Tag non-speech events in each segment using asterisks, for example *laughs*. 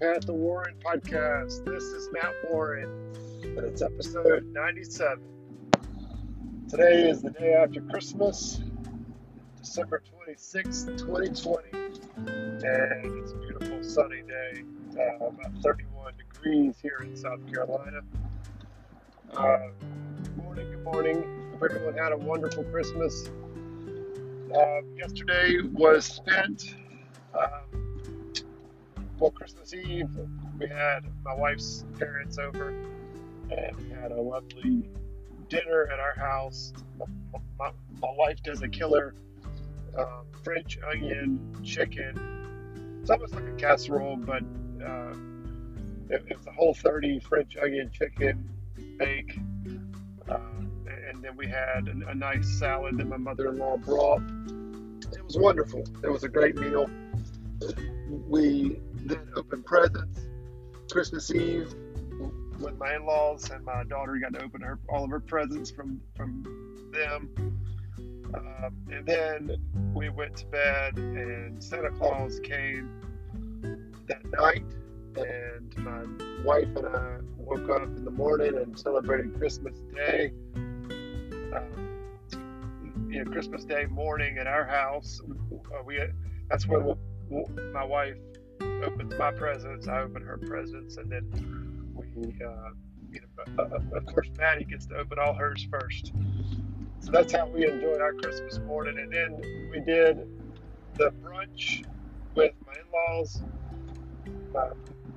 Path to Warren podcast. This is Matt Warren, and it's episode 97. Today is the day after Christmas, December 26th, 2020, and it's a beautiful sunny day, uh, about 31 degrees here in South Carolina. Uh, good morning, good morning. Hope everyone had a wonderful Christmas. Uh, yesterday was spent. Well, Christmas Eve, we had my wife's parents over, and we had a lovely dinner at our house. My, my, my wife does a killer um, French onion chicken. It's almost like a casserole, but uh, it, it, was a whole 30 French onion chicken bake. Uh, and then we had a, a nice salad that my mother-in-law brought. It was wonderful. It was a great meal. We then open presents. Christmas Eve with my in-laws and my daughter got to open her all of her presents from from them. Um, and then we went to bed, and Santa Claus came that night, and my wife and I woke up in the morning and celebrated Christmas Day. Um, you know, Christmas Day morning at our house, uh, we that's when my wife opens my presents, I open her presents, and then we, uh, you know, uh, uh, of course, Maddie gets to open all hers first. So that's how we enjoyed our Christmas morning. And then we did the brunch with my in-laws. My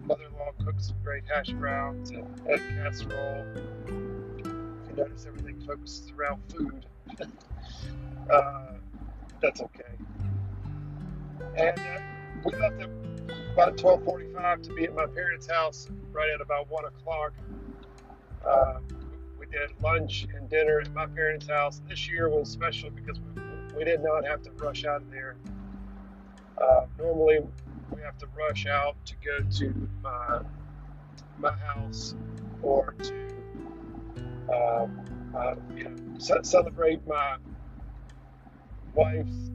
mother-in-law cooks some great hash browns and egg casserole. You notice everything focuses around food. *laughs* uh, that's okay. And uh, we left it about 12:45 to be at my parents' house right at about one o'clock. Uh, we did lunch and dinner at my parents' house. This year was special because we, we did not have to rush out of there. Uh, normally, we have to rush out to go to my my house or to um, uh, you know, c- celebrate my wife's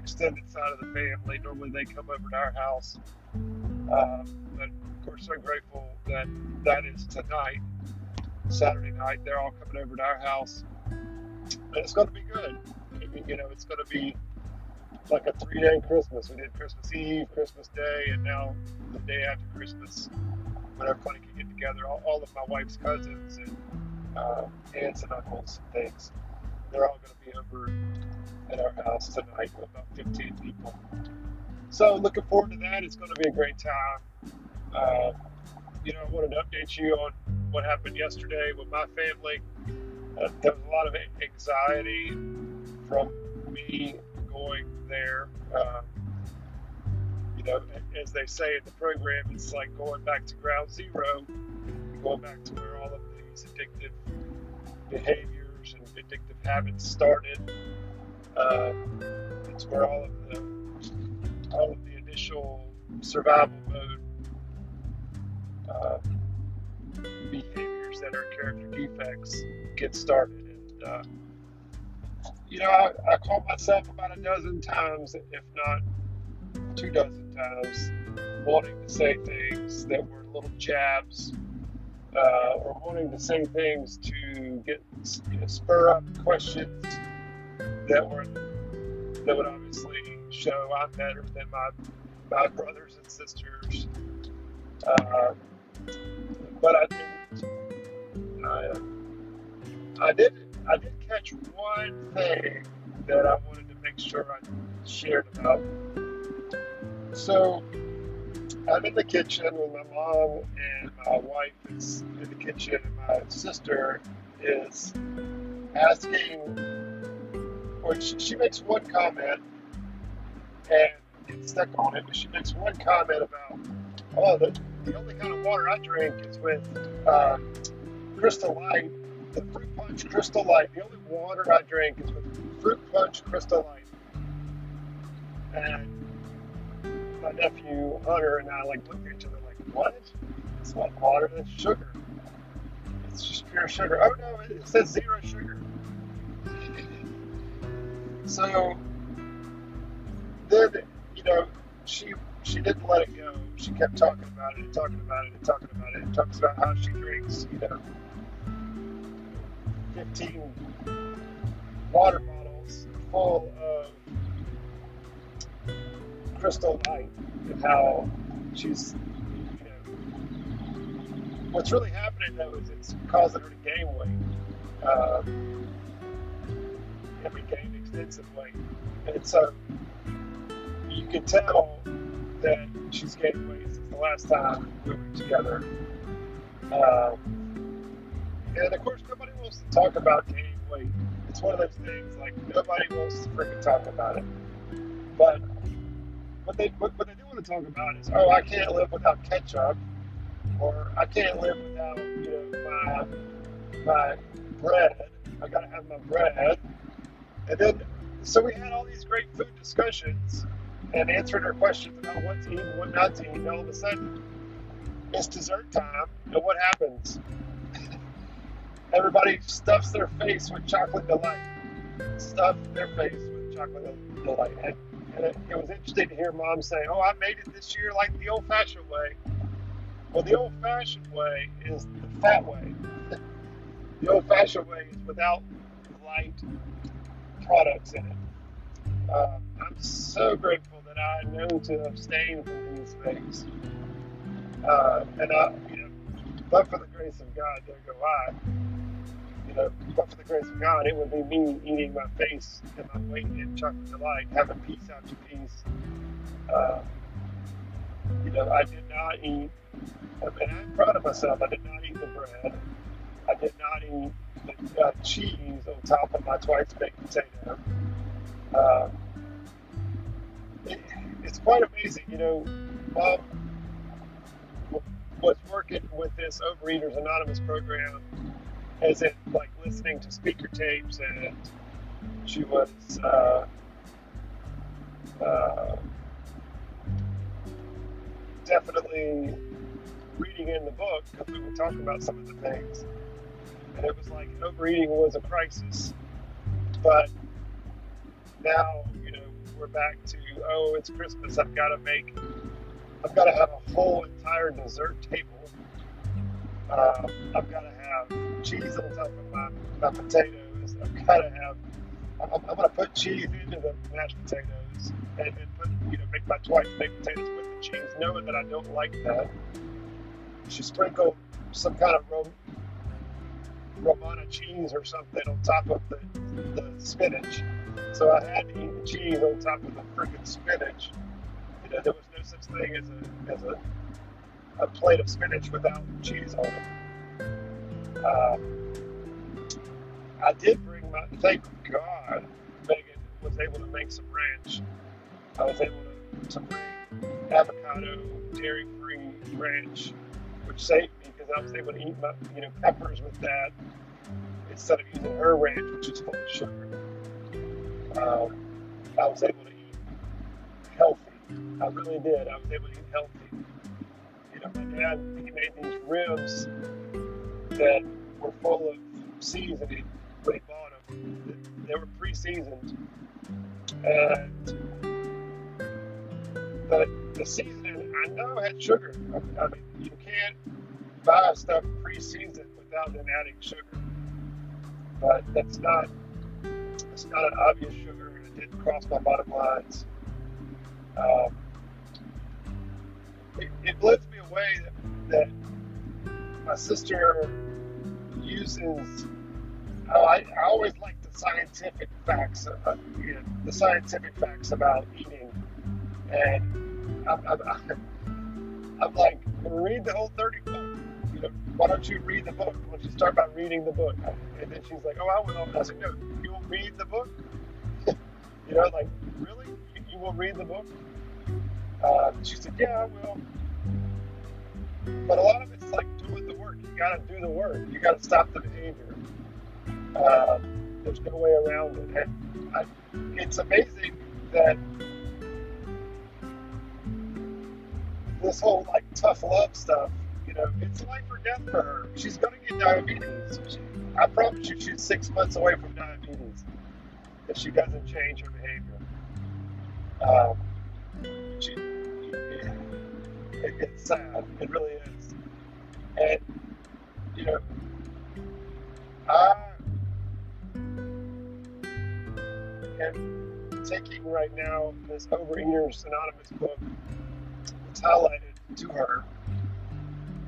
extended side of the family. Normally, they come over to our house uh, but of course, I'm grateful that that is tonight, Saturday night. They're all coming over to our house, and it's going to be good. You know, it's going to be like a three-day Christmas. We did Christmas Eve, Christmas Day, and now the day after Christmas, when everybody can get together. All, all of my wife's cousins and uh, aunts and uncles and things. They're all going to be over at our house tonight about 15 people. So looking forward to that. It's going to be a great time. Uh, you know, I wanted to update you on what happened yesterday with my family. Uh, there was a lot of anxiety from me going there. Uh, you know, as they say in the program, it's like going back to ground zero, going back to where all of these addictive behaviors addictive habits started. Uh, it's where all of the all of the initial survival mode uh, behaviors that are character defects get started. And, uh, you know, I, I myself about a dozen times, if not two dozen times, wanting to say things that were little jabs uh, or wanting to say things to get you know, spur up questions that were that would obviously show I'm better than my my brothers and sisters. Uh, but I didn't. I, uh, I did. I did catch one thing that I wanted to make sure I shared about. So I'm in the kitchen with my mom and my wife is in the kitchen, and my sister is asking, or she, she makes one comment and get stuck on it. But she makes one comment about, oh, the, the only kind of water I drink is with uh, Crystal Light, the Fruit Punch Crystal Light. The only water I drink is with Fruit Punch Crystal Light. And my nephew Hunter and I like looked at each other like, what? It's not water, it's sugar. It's just pure sugar. Oh no, it says zero sugar. *laughs* So then, you know, she she didn't let it go. She kept talking about it and talking about it and talking about it. And talks about how she drinks, you know, 15 water bottles full crystal light and how she's, you know, what's really happening though is it's causing her to gain weight. Uh, and we gained extensive weight. And so you can tell that she's gained weight since the last time we were together. Um, and of course, nobody wants to talk about gaining weight. It's one of those things like nobody wants to freaking talk about it. But what they what, what they do want to talk about is, oh, I can't live without ketchup, or I can't live without you know my my bread. I gotta have my bread. And then, so we had all these great food discussions and answering her questions about what to eat and what not to eat. And all of a sudden, it's dessert time, and what happens? *laughs* Everybody stuffs their face with chocolate delight. Stuff their face with chocolate delight. And, and it, it was interesting to hear mom say, Oh, I made it this year like the old fashioned way. Well, the old fashioned way is the fat way. the old fashioned way is without light products in it. Uh, I'm so grateful that I know to abstain from these things. Uh, and I, you know, but for the grace of God, there go I. You know, but for the grace of God, it would be me eating my face and my weight in chocolate delight, having piece after piece. Uh, you know, I did not eat, and I'm proud of myself. I did not eat the bread. I did not eat the uh, cheese on top of my twice baked potato. It, it's quite amazing, you know. Mom was working with this Overeaters Anonymous program, as in like listening to speaker tapes, and she was uh, uh, definitely reading in the book because we were talking about some of the things and it was like overeating was a crisis. But now, you know, we're back to oh, it's Christmas. I've got to make, I've got to have a whole entire dessert table. Uh, I've got to have cheese on top of my, my potatoes. I've got to have. I'm, I'm going to put cheese into the mashed potatoes and then put, you know, make my twice baked potatoes with the cheese, knowing that I don't like that. She sprinkled some kind of rom- Romana cheese or something on top of the, the spinach. So I had to eat the cheese on top of the freaking spinach. You know, there was no such thing as a as a, a plate of spinach without cheese on it. Uh, I did bring my thank God Megan was able to make some ranch. I was able to, to bring avocado, dairy free ranch, which saved me because I was able to eat my, you know, peppers with that instead of using her ranch, which is full of sugar. Um, I was able to eat healthy. I really did. I was able to eat healthy. You know, my dad he made these ribs that were full of seasoning he bought them. They were pre-seasoned, and the the seasoning I know had sugar. I, mean, you can't buy stuff pre-seasoned without them adding sugar. But that's not it's not an obvious sugar, and it didn't cross my bottom lines. Um, it, it, blows me away that, that my sister uses. Oh, I, I always like the scientific facts, uh, you know, the scientific facts about eating, and I'm, I'm, *laughs* I'm like, read the whole 30 book you know, why don't you read the book? Why don't you start by reading the book? And then she's like, oh, I will. I said, no, you will read the book? *laughs* you know, like, really? You, you will read the book? Uh, she said, yeah, I will. But a lot of it's the work. You got to do the work. You got to stop the behavior. Uh, there's no way around it. I, it's amazing that this whole like tough love stuff you know, it's life or death for her. She's going to get diabetes. She, I promise you, she's six months away from diabetes if she doesn't change her behavior. Um, she, It, it's sad. It really is. And you know, I am taking right now this Overeaters Anonymous book. It's highlighted to her,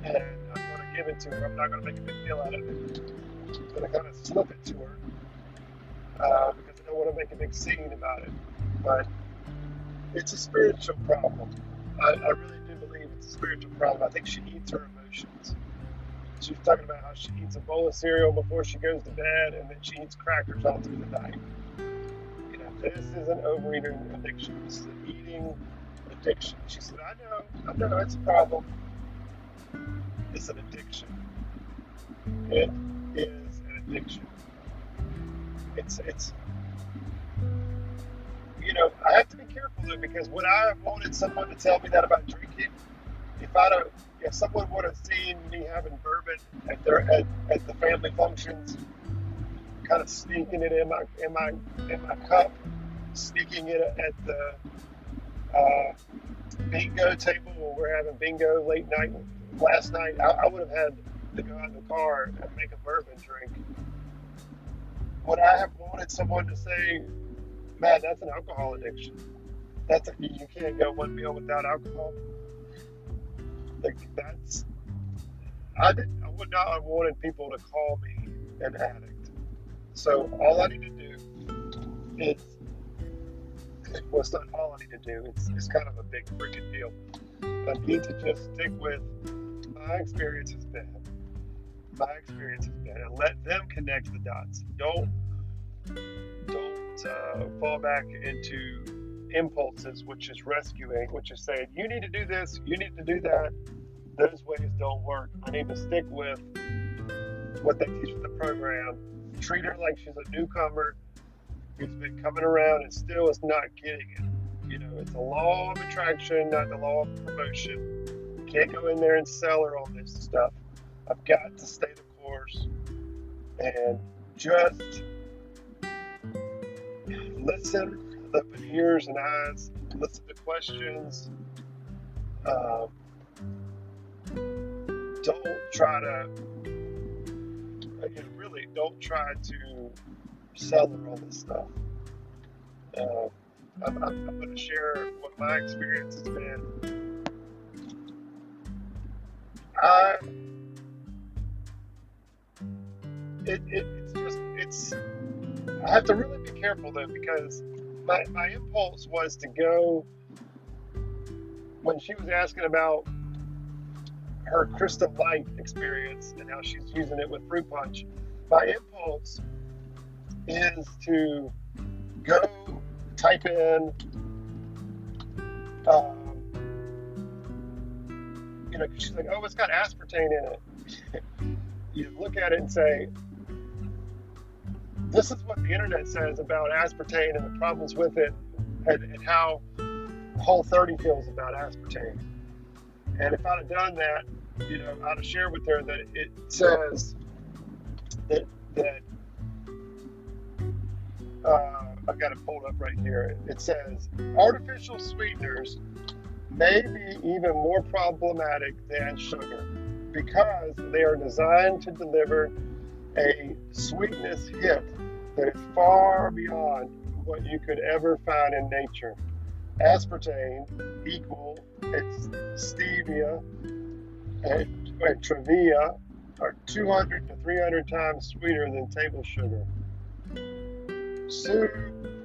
and I'm going to give it to her. I'm not going to make a big deal out of it. I'm going to kind of slip it to her uh, because I don't want to make a big scene about it. But it's a spiritual problem. I, I really do believe it's a spiritual problem. I think she eats her emotions. She's talking about how she eats a bowl of cereal before she goes to bed, and then she eats crackers all through the night. You know, this is an overeating addiction. This is an eating addiction. She said, "I know, I know, it's a problem. It's an addiction. It is an addiction. It's it's." You know, I have to be careful though because would I have wanted someone to tell me that about drinking? If I don't if someone would have seen me having bourbon at their at, at the family functions, kind of sneaking it in my in my in my cup, sneaking it at the uh, bingo table where we're having bingo late night last night, I, I would have had to go out in the car and make a bourbon drink. Would I have wanted someone to say, "Man, that's an alcohol addiction. That's a, you can't go one meal without alcohol." Like that's I did I would not have wanted people to call me an addict. So all I need to do is well it's not all I need to do, it's it's kind of a big freaking deal. I need to just stick with my experience has been my experience has been and let them connect the dots. Don't don't uh, fall back into impulses, which is rescuing, which is saying, you need to do this, you need to do that. Those ways don't work. I need to stick with what they teach in the program. Treat her like she's a newcomer who's been coming around and still is not getting it. You know, it's a law of attraction, not the law of promotion. You can't go in there and sell her on this stuff. I've got to stay the course and just listen open ears and eyes, listen to questions. Um, don't try to, again, really don't try to sell her all this stuff. Uh, I'm, I'm, I'm going to share what my experience has been. I, it, it, it's just, it's, I have to really be careful though because my, my impulse was to go when she was asking about her crystal light experience and how she's using it with fruit punch. My impulse is to go type in, um, you know, she's like, oh, it's got aspartame in it. *laughs* you look at it and say, this is what the internet says about aspartame and the problems with it and, and how Whole 30 feels about aspartame. And if I'd have done that, you know, I'd have shared with her that it says that, that uh, I've got it pulled up right here. It says artificial sweeteners may be even more problematic than sugar because they are designed to deliver a sweetness hit that is far beyond what you could ever find in nature. Aspartame equal its stevia and, and Truvia are 200 to 300 times sweeter than table sugar.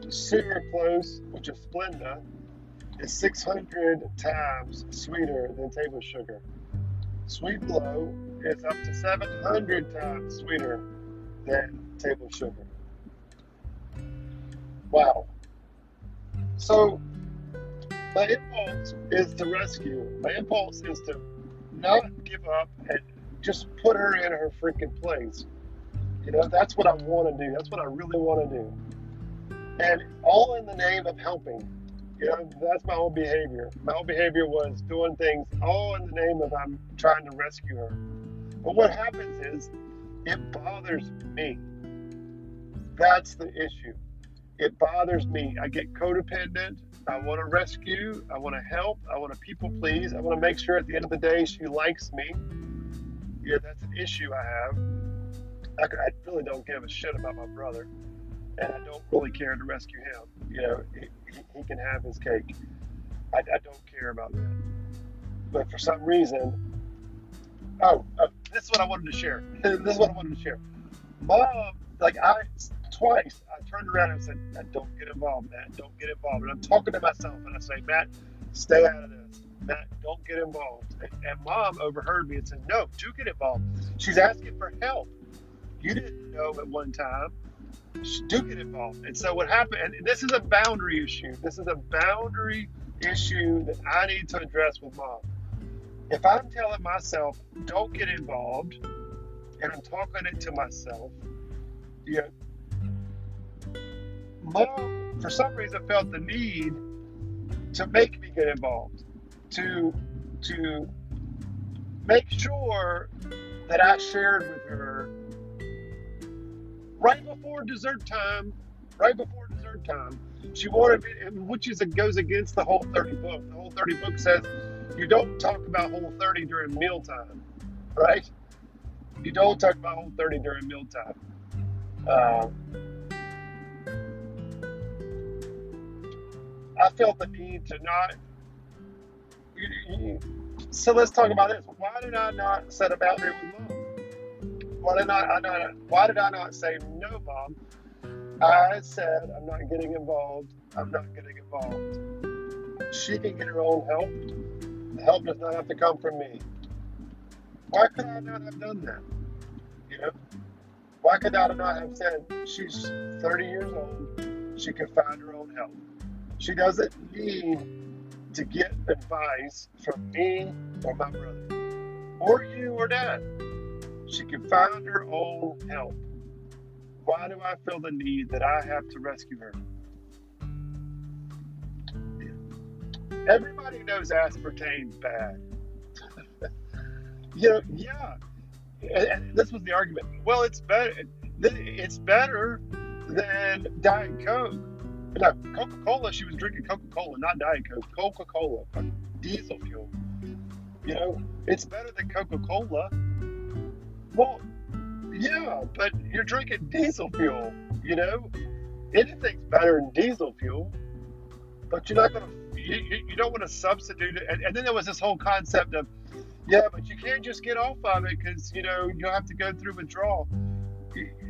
Sucralose, which is Splenda, is 600 times sweeter than table sugar. Sweet'N Low is up to 700 times sweeter than table sugar. Wow. So my impulse is to rescue. My impulse is to not give up and just put her in her freaking place. You know, that's what I want to do. That's what I really want to do. And all in the name of helping. You know, that's my old behavior. My old behavior was doing things all in the name of I'm trying to rescue her. But what happens is it bothers me. That's the issue. It bothers me. I get codependent. I want to rescue. I want to help. I want to people please. I want to make sure at the end of the day she likes me. Yeah, that's an issue I have. I, I really don't give a shit about my brother, and I don't really care to rescue him. You know, he, he, can have his cake. I, I, don't care about that. But for some reason, oh, uh, this is what I wanted to share. this is what I wanted to share. Mom, like I twice, I turned around and said, "Don't get involved, Matt. Don't get involved." And I'm talking to myself, and I say, "Matt, stay out of this. Matt, don't get involved." And, and Mom overheard me and said, "No, do get involved. She's asking for help. You didn't know at one time. Do get involved." And so what happened? And this is a boundary issue. This is a boundary issue that I need to address with Mom. If I'm telling myself, "Don't get involved," and I'm talking it to myself, know, mom, for some reason, felt the need to make me get involved, to to make sure that I shared with her right before dessert time, right before dessert time. She wanted me, which is goes against the whole 30 book. The whole 30 book says you don't talk about whole 30 during mealtime, right? You don't talk about whole 30 during mealtime. Uh, I felt the need to not. So let's talk about this. Why did I not set a boundary with mom? Why did I, I not? Why did I not say no, mom? I said I'm not getting involved. I'm not getting involved. She can get her own help. The help does not have to come from me. Why could I not have done that? You know, why could I not have said she's 30 years old? She can find her own help. She doesn't need to get advice from me or my brother or you or dad. She can find her own help. Why do I feel the need that I have to rescue her? Everybody knows aspartame's bad. *laughs* you know, yeah. And this was the argument. Well, it's better. It's better than Diet Coke no, Coca Cola, she was drinking Coca Cola, not Diet Coke. Coca Cola, uh, diesel fuel. You know, it's better than Coca Cola. Well, yeah, but you're drinking diesel fuel, you know? Anything's better than diesel fuel, but you're not going to, you, you, don't want to substitute it. And, and then there was this whole concept of, yeah, but you can't just get off of it because, you know, you'll have to go through withdrawal.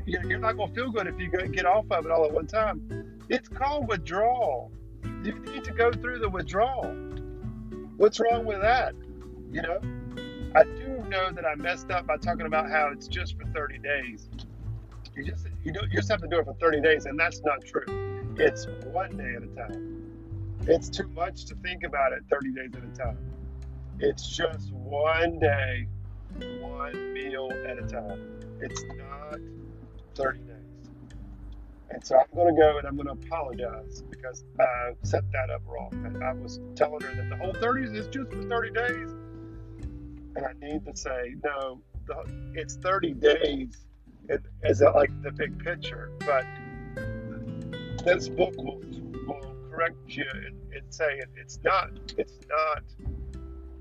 You're not going to feel good if you get off of it all at one time. It's called withdrawal. You need to go through the withdrawal. What's wrong with that? You know, I do know that I messed up by talking about how it's just for 30 days. You just you don't you just have to do it for 30 days, and that's not true. It's one day at a time. It's too much to think about it 30 days at a time. It's just one day, one meal at a time. It's not 30 days. And so I'm going to go and I'm going to apologize because I set that up wrong. I was telling her that the whole 30s is just for 30 days. And I need to say, no, the, it's 30 days as a, like the big picture. But this book will correct you and, and say it, it's not, it's not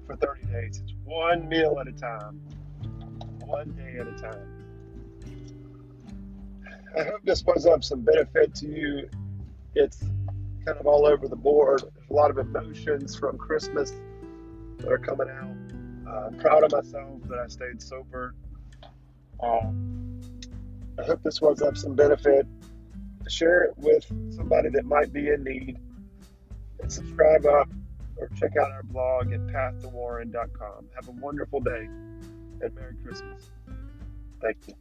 for 30 days. It's one meal at a time, one day at a time. I hope this was of some benefit to you. It's kind of all over the board. There's a lot of emotions from Christmas that are coming out. Uh, I'm proud of myself that I stayed sober. Uh, I hope this was of some benefit. Share it with somebody that might be in need. And subscribe up or check out our blog at pathtowarren.com. Have a wonderful day and Merry Christmas. Thank you.